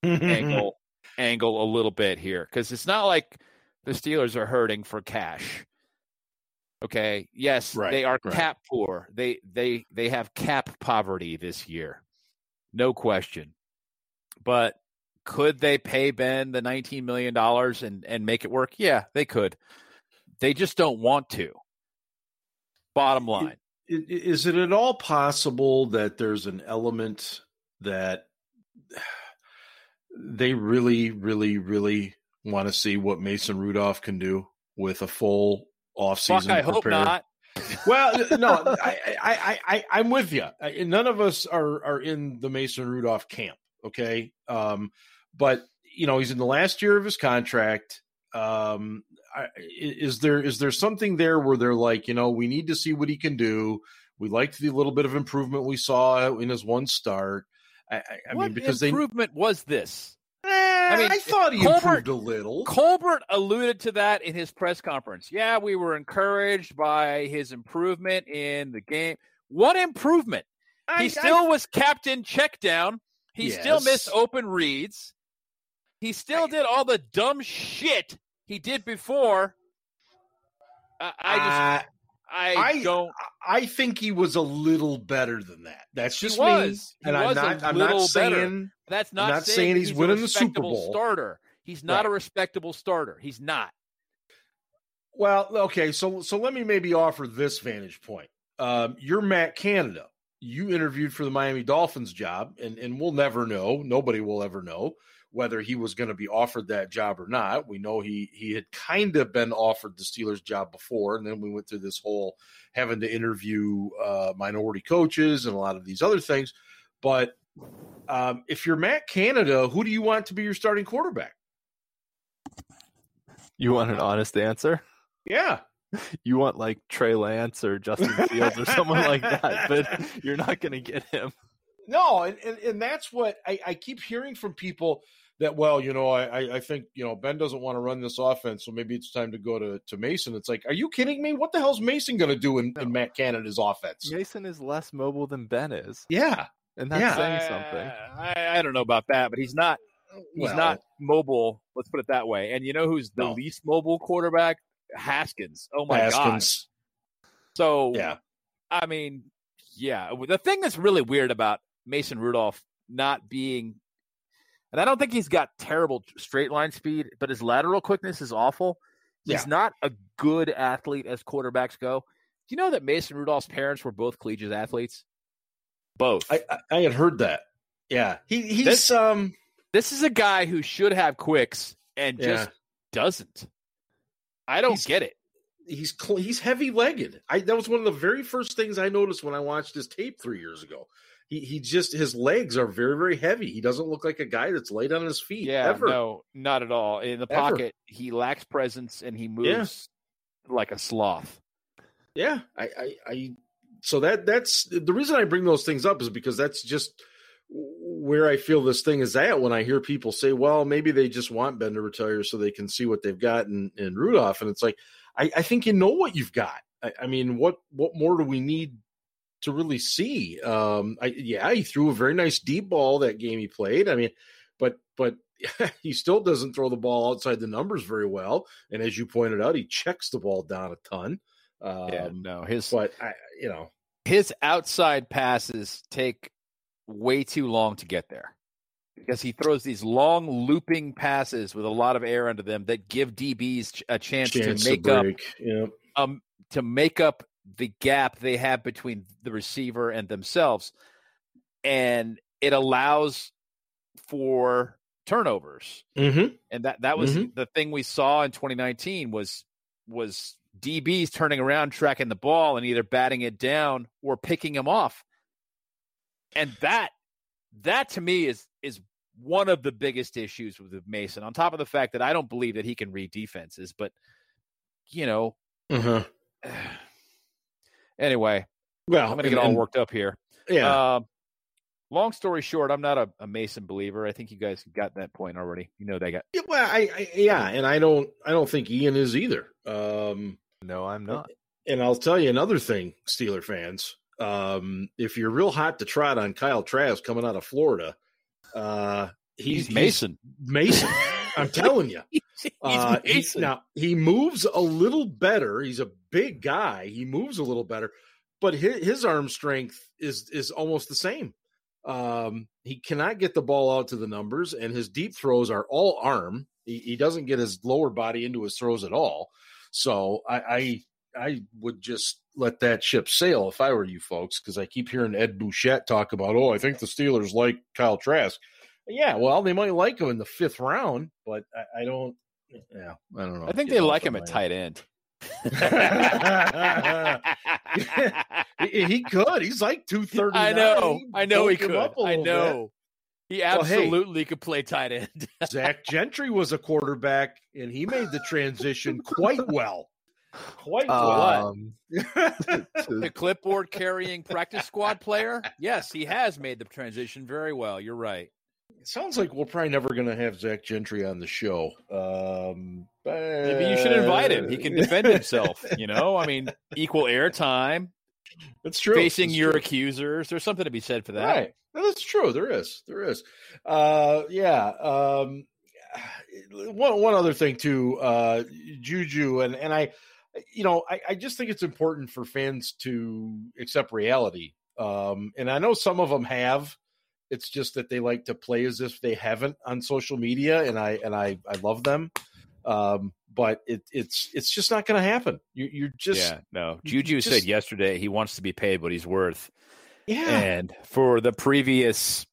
angle angle a little bit here because it's not like the Steelers are hurting for cash. Okay. Yes, right, they are right. cap poor. They they they have cap poverty this year. No question. But could they pay Ben the 19 million dollars and and make it work? Yeah, they could. They just don't want to. Bottom line. Is it at all possible that there's an element that they really really really want to see what Mason Rudolph can do with a full off season. I hope not. well, no, I, I, I, I, am with you. None of us are are in the Mason Rudolph camp. Okay, um, but you know he's in the last year of his contract. Um, is there is there something there where they're like, you know, we need to see what he can do. We liked the little bit of improvement we saw in his one start. I, I mean, because improvement they, was this? I mean, I thought he Colbert, improved a little. Colbert alluded to that in his press conference. Yeah, we were encouraged by his improvement in the game. What improvement? I, he still I, was captain check down. He yes. still missed open reads. He still I, did all the dumb shit he did before. I, I just, uh, I, I, don't. I think he was a little better than that. That's just he was. me. and I'm not. I'm not saying. Better. That's not, not saying, saying he's, he's winning the Super Bowl. Starter. He's not right. a respectable starter. He's not. Well, okay. So, so let me maybe offer this vantage point. Um, you're Matt Canada. You interviewed for the Miami Dolphins job, and and we'll never know. Nobody will ever know whether he was going to be offered that job or not. We know he he had kind of been offered the Steelers job before, and then we went through this whole having to interview uh, minority coaches and a lot of these other things. But um, if you're Matt Canada, who do you want to be your starting quarterback? You want an honest answer? Yeah. You want like Trey Lance or Justin Fields or someone like that, but you're not going to get him. No, and, and, and that's what I, I keep hearing from people that well, you know, I I think you know Ben doesn't want to run this offense, so maybe it's time to go to to Mason. It's like, are you kidding me? What the hell's Mason going to do in, no. in Matt Canada's offense? Mason is less mobile than Ben is. Yeah, and that's yeah. saying something. I, I, don't know about that, but he's not he's well, not mobile. Let's put it that way. And you know who's the no. least mobile quarterback? Haskins. Oh my Haskins. god. So yeah, I mean, yeah. The thing that's really weird about Mason Rudolph not being and I don't think he's got terrible straight line speed, but his lateral quickness is awful. He's yeah. not a good athlete as quarterbacks go. Do you know that Mason Rudolph's parents were both collegiate athletes? Both. I, I, I had heard that. Yeah, he, he's this, um. This is a guy who should have quicks and yeah. just doesn't. I don't he's, get it. He's he's heavy legged. I that was one of the very first things I noticed when I watched his tape three years ago he he just his legs are very very heavy. He doesn't look like a guy that's laid on his feet. Yeah, ever. no, not at all. In the ever. pocket, he lacks presence and he moves yeah. like a sloth. Yeah, I, I, I, so that that's the reason I bring those things up is because that's just where I feel this thing is at when I hear people say, well, maybe they just want Ben to retire so they can see what they've got in, in Rudolph. And it's like, I, I think you know what you've got. I, I mean, what what more do we need to really see. Um, I, yeah, he threw a very nice deep ball that game he played. I mean, but but he still doesn't throw the ball outside the numbers very well. And as you pointed out, he checks the ball down a ton. Um, yeah, no, his but I, you know his outside passes take way too long to get there because he throws these long looping passes with a lot of air under them that give DBs a chance, chance to make to up yep. um to make up the gap they have between the receiver and themselves and it allows for turnovers mm-hmm. and that that was mm-hmm. the thing we saw in 2019 was was DBs turning around tracking the ball and either batting it down or picking him off and that that to me is is one of the biggest issues with Mason on top of the fact that I don't believe that he can read defenses but you know uh-huh. Anyway, well, I'm going to get all worked up here. Yeah. Uh, long story short, I'm not a, a, Mason believer. I think you guys got that point already. You know they got. Yeah, well, I, I, yeah, and I don't I don't think Ian is either. Um, no, I'm not. And I'll tell you another thing, Steeler fans. Um, if you're real hot to trot on Kyle Trask coming out of Florida, uh, he's, he's Mason. He's Mason. I'm telling you. Uh, he, now he moves a little better. He's a big guy. He moves a little better, but his, his arm strength is is almost the same. Um, he cannot get the ball out to the numbers, and his deep throws are all arm. He, he doesn't get his lower body into his throws at all. So I, I I would just let that ship sail if I were you folks, because I keep hearing Ed Bouchette talk about, oh, I think the Steelers like Kyle Trask. Yeah, well, they might like him in the fifth round, but I, I don't. Yeah, I don't know. I think they like him at tight end. he, could. He's like two thirty. I know. I know he could. I know. Bit. He absolutely well, hey, could play tight end. Zach Gentry was a quarterback, and he made the transition quite well. Quite well. Um, the clipboard carrying practice squad player. Yes, he has made the transition very well. You're right. It sounds like we're probably never going to have Zach Gentry on the show. Um, Maybe you should invite him. He can defend himself. You know, I mean, equal airtime. That's true. Facing That's your true. accusers. There's something to be said for that. Right. That's true. There is. There is. Uh, yeah. Um, one one other thing too, uh, Juju and and I, you know, I, I just think it's important for fans to accept reality. Um, and I know some of them have it's just that they like to play as if they haven't on social media, and I and I I love them. Um, but it, it's it's just not going to happen. You, you're just yeah no. Juju just, said yesterday he wants to be paid what he's worth. Yeah, and for the previous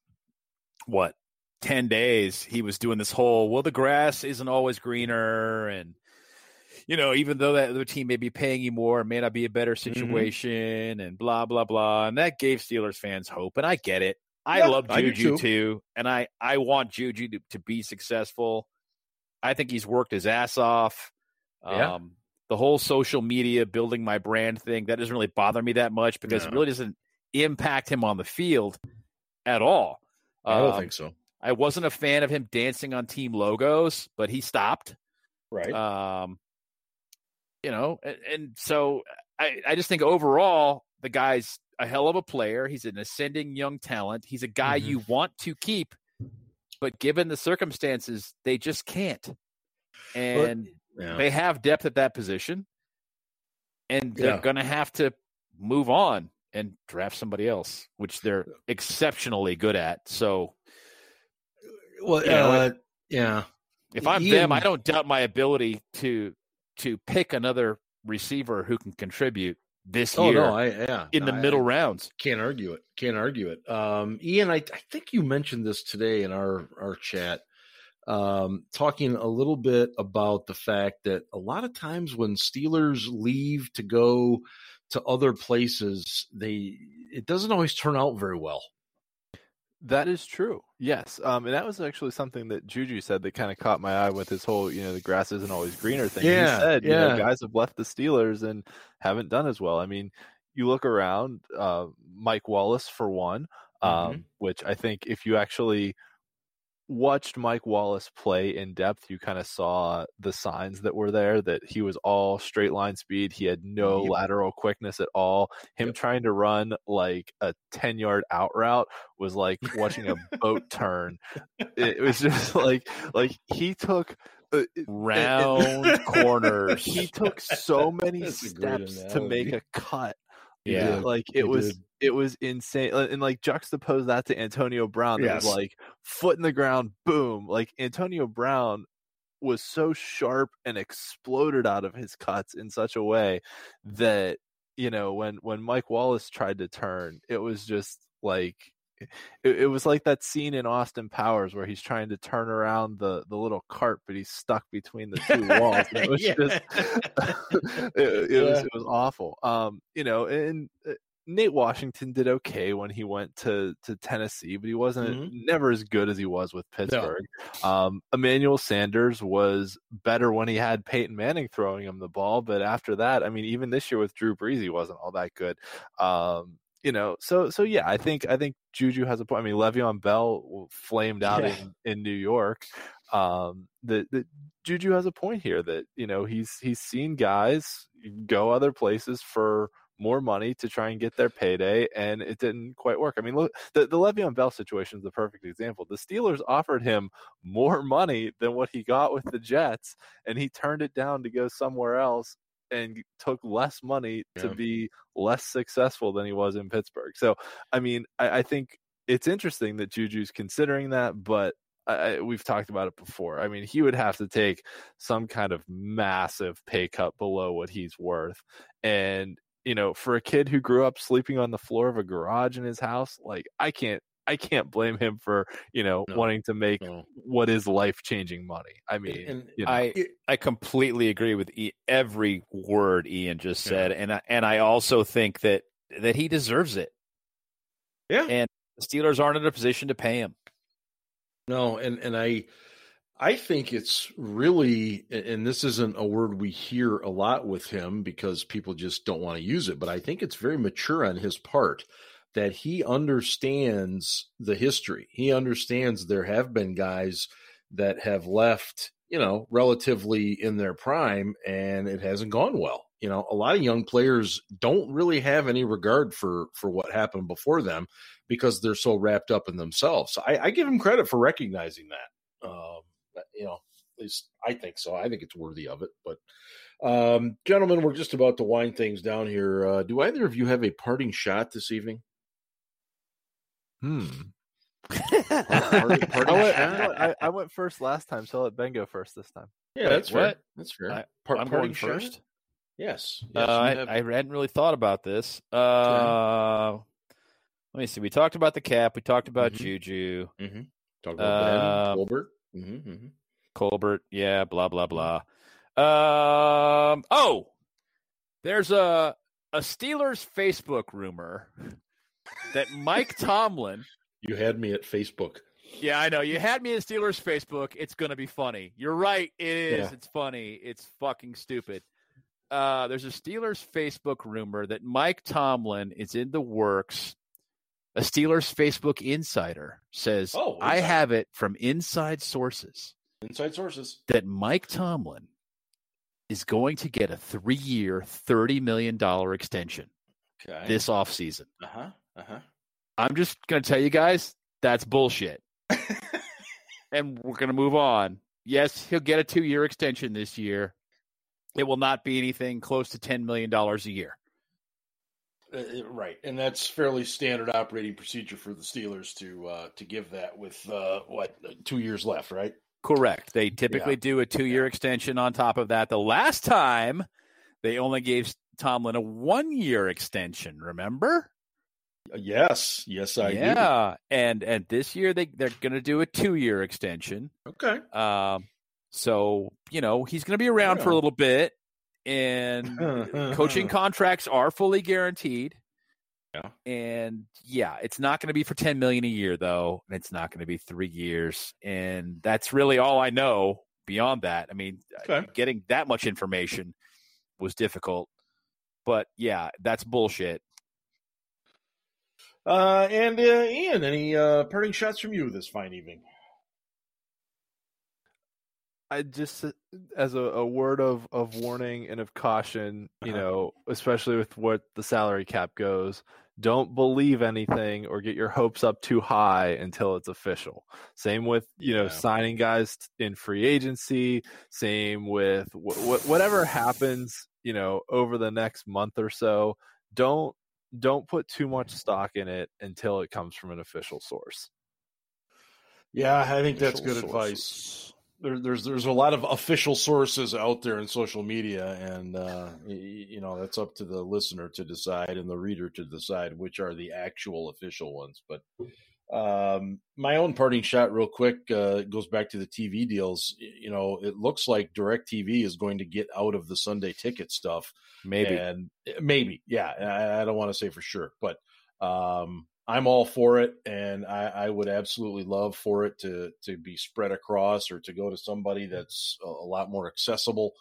what 10 days he was doing this whole well the grass isn't always greener and you know even though that other team may be paying you more it may not be a better mm-hmm. situation mm-hmm. and blah blah blah and that gave steelers fans hope and i get it I yeah, love Juju too. too. and I I want Juju to, to be successful. I think he's worked his ass off. Yeah. Um, the whole social media building my brand thing that doesn't really bother me that much because no. it really doesn't impact him on the field. at all. I don't um, think so. I wasn't a fan of him dancing on team logos, but he stopped. Right. Um, you know, and, and so I, I just think overall the guy's a hell of a player. He's an ascending young talent. He's a guy mm-hmm. you want to keep, but given the circumstances, they just can't. And but, yeah. they have depth at that position, and they're yeah. going to have to move on and draft somebody else, which they're exceptionally good at. So, well, you know, uh, yeah. If I'm them, I don't doubt my ability to to pick another receiver who can contribute this oh, year. No, I, yeah, in the I, middle I rounds. Can't argue it. Can't argue it. Um, Ian, I, I think you mentioned this today in our our chat, um, talking a little bit about the fact that a lot of times when Steelers leave to go to other places, they it doesn't always turn out very well. That is true. Yes. Um, and that was actually something that Juju said that kind of caught my eye with his whole, you know, the grass isn't always greener thing. Yeah. He said, yeah. you know, guys have left the Steelers and haven't done as well. I mean, you look around, uh, Mike Wallace for one, um, mm-hmm. which I think if you actually watched Mike Wallace play in depth, you kind of saw the signs that were there that he was all straight line speed. He had no yep. lateral quickness at all. Him yep. trying to run like a 10 yard out route was like watching a boat turn. It was just like, like he took uh, round corners. He took so many steps to make a cut yeah, like it was did. it was insane, uh, and like juxtapose that to Antonio Brown. That yes. was like foot in the ground, boom. Like Antonio Brown was so sharp and exploded out of his cuts in such a way that you know when when Mike Wallace tried to turn, it was just like it, it, was like that scene in Austin Powers where he's trying to turn around the the little cart, but he's stuck between the two walls. it was yeah. just it, it yeah. was it was awful. Um, you know, and uh, Nate Washington did okay when he went to to Tennessee, but he wasn't mm-hmm. never as good as he was with Pittsburgh. No. Um, Emmanuel Sanders was better when he had Peyton Manning throwing him the ball, but after that, I mean, even this year with Drew Brees, he wasn't all that good. Um, you know, so so yeah, I think I think Juju has a point. I mean, Le'Veon Bell flamed out yeah. in, in New York. Um, that that Juju has a point here that you know he's he's seen guys go other places for more money to try and get their payday, and it didn't quite work. I mean, look, the the Le'Veon Bell situation is the perfect example. The Steelers offered him more money than what he got with the Jets, and he turned it down to go somewhere else and took less money yeah. to be less successful than he was in Pittsburgh. So, I mean, I, I think it's interesting that Juju's considering that, but I, we've talked about it before. I mean, he would have to take some kind of massive pay cut below what he's worth. And, you know, for a kid who grew up sleeping on the floor of a garage in his house, like, I can't I can't blame him for you know no, wanting to make no. what is life changing money. I mean, and you know. I I completely agree with e- every word Ian just said, yeah. and I, and I also think that that he deserves it. Yeah, and the Steelers aren't in a position to pay him. No, and and I I think it's really, and this isn't a word we hear a lot with him because people just don't want to use it, but I think it's very mature on his part that he understands the history. He understands there have been guys that have left, you know, relatively in their prime and it hasn't gone well. You know, a lot of young players don't really have any regard for for what happened before them because they're so wrapped up in themselves. I, I give him credit for recognizing that. Um, you know, at least I think so. I think it's worthy of it. But um, gentlemen, we're just about to wind things down here. Uh, do either of you have a parting shot this evening? Hmm. party, party I, went, I, I, went, first last time, so I'll let Ben go first this time. Yeah, that's fair. What? That's fair. I, Par- I'm going first. Yes. yes uh, have... I, hadn't really thought about this. Uh, let me see. We talked about the cap. We talked about mm-hmm. Juju. Mm-hmm. Talked about uh, ben, Colbert. Mm-hmm, mm-hmm. Colbert. Yeah. Blah blah blah. Um. Oh, there's a a Steelers Facebook rumor that Mike Tomlin. You had me at Facebook. Yeah, I know. You had me at Steelers Facebook. It's going to be funny. You're right. It is. Yeah. It's funny. It's fucking stupid. Uh, there's a Steelers Facebook rumor that Mike Tomlin is in the works A Steelers Facebook insider says, oh, I have it from inside sources. Inside sources. That Mike Tomlin is going to get a three year, $30 million extension okay. this offseason. Uh huh. Uh huh. I'm just going to tell you guys that's bullshit. and we're going to move on. Yes, he'll get a two year extension this year. It will not be anything close to $10 million a year. Uh, uh, right, and that's fairly standard operating procedure for the Steelers to uh, to give that with uh, what two years left, right? Correct. They typically yeah. do a two year yeah. extension on top of that. The last time they only gave Tomlin a one year extension. Remember? Uh, yes, yes, I yeah. Do. and and this year they they're going to do a two year extension. Okay. Um. So you know he's going to be around yeah. for a little bit, and coaching contracts are fully guaranteed. Yeah. And yeah, it's not going to be for 10 million a year though, and it's not going to be 3 years, and that's really all I know beyond that. I mean, okay. getting that much information was difficult. But yeah, that's bullshit. Uh, and uh, Ian, any uh, parting shots from you this fine evening? I just, as a, a, word of, of warning and of caution, you uh-huh. know, especially with what the salary cap goes, don't believe anything or get your hopes up too high until it's official. Same with you know yeah. signing guys in free agency. Same with wh- whatever happens, you know, over the next month or so. Don't don't put too much stock in it until it comes from an official source. Yeah, I think official that's good sources. advice. There, there's there's a lot of official sources out there in social media, and uh, you know that's up to the listener to decide and the reader to decide which are the actual official ones. But um, my own parting shot, real quick, uh, goes back to the TV deals. You know, it looks like DirecTV is going to get out of the Sunday ticket stuff. Maybe, and eh, maybe, yeah. I, I don't want to say for sure, but um, I'm all for it, and I, I, would absolutely love for it to to be spread across or to go to somebody that's a, a lot more accessible.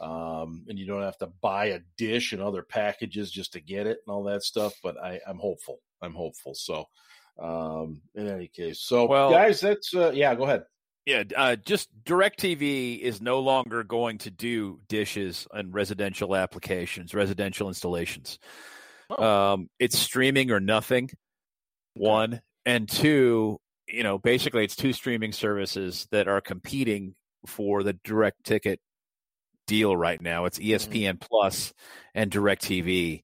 Um, and you don't have to buy a dish and other packages just to get it and all that stuff. But I, I'm hopeful. I'm hopeful. So um, in any case, so well, guys, that's uh, yeah. Go ahead. Yeah, uh, just DirecTV is no longer going to do dishes and residential applications, residential installations. Oh. Um, it's streaming or nothing. One and two, you know, basically it's two streaming services that are competing for the direct ticket deal right now. It's ESPN mm-hmm. Plus and DirecTV,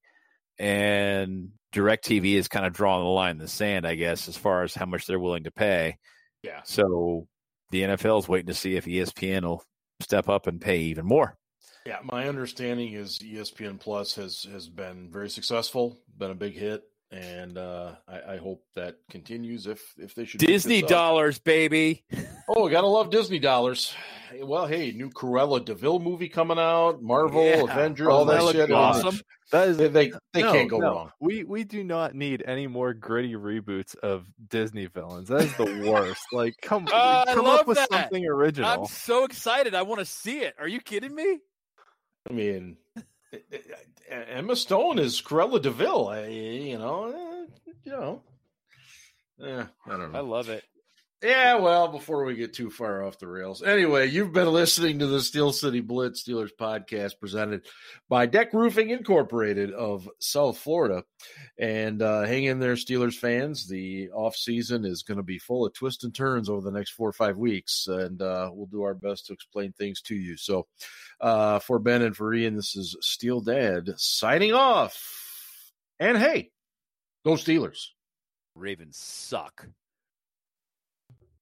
and DirecTV is kind of drawing the line in the sand, I guess, as far as how much they're willing to pay. Yeah. So the NFL is waiting to see if ESPN will step up and pay even more. Yeah, my understanding is ESPN Plus has has been very successful, been a big hit, and uh, I, I, hope that continues. If if they should Disney dollars, baby. oh, gotta love Disney dollars. Well, hey, new Cruella de Vil movie coming out, Marvel, yeah. Avenger, all that, that shit. Awesome. That is they they, they no, can't go no. wrong. We we do not need any more gritty reboots of Disney villains. That is the worst. like come uh, come up with that. something original. I'm so excited. I want to see it. Are you kidding me? I mean, Emma Stone is Cruella de Vil. I, you know, eh, you know. Yeah, I don't know. I love it. Yeah, well, before we get too far off the rails. Anyway, you've been listening to the Steel City Blitz Steelers podcast presented by Deck Roofing Incorporated of South Florida. And uh, hang in there, Steelers fans. The off season is going to be full of twists and turns over the next four or five weeks, and uh, we'll do our best to explain things to you. So, uh, for Ben and for Ian, this is Steel Dad signing off. And hey, go Steelers. Ravens suck.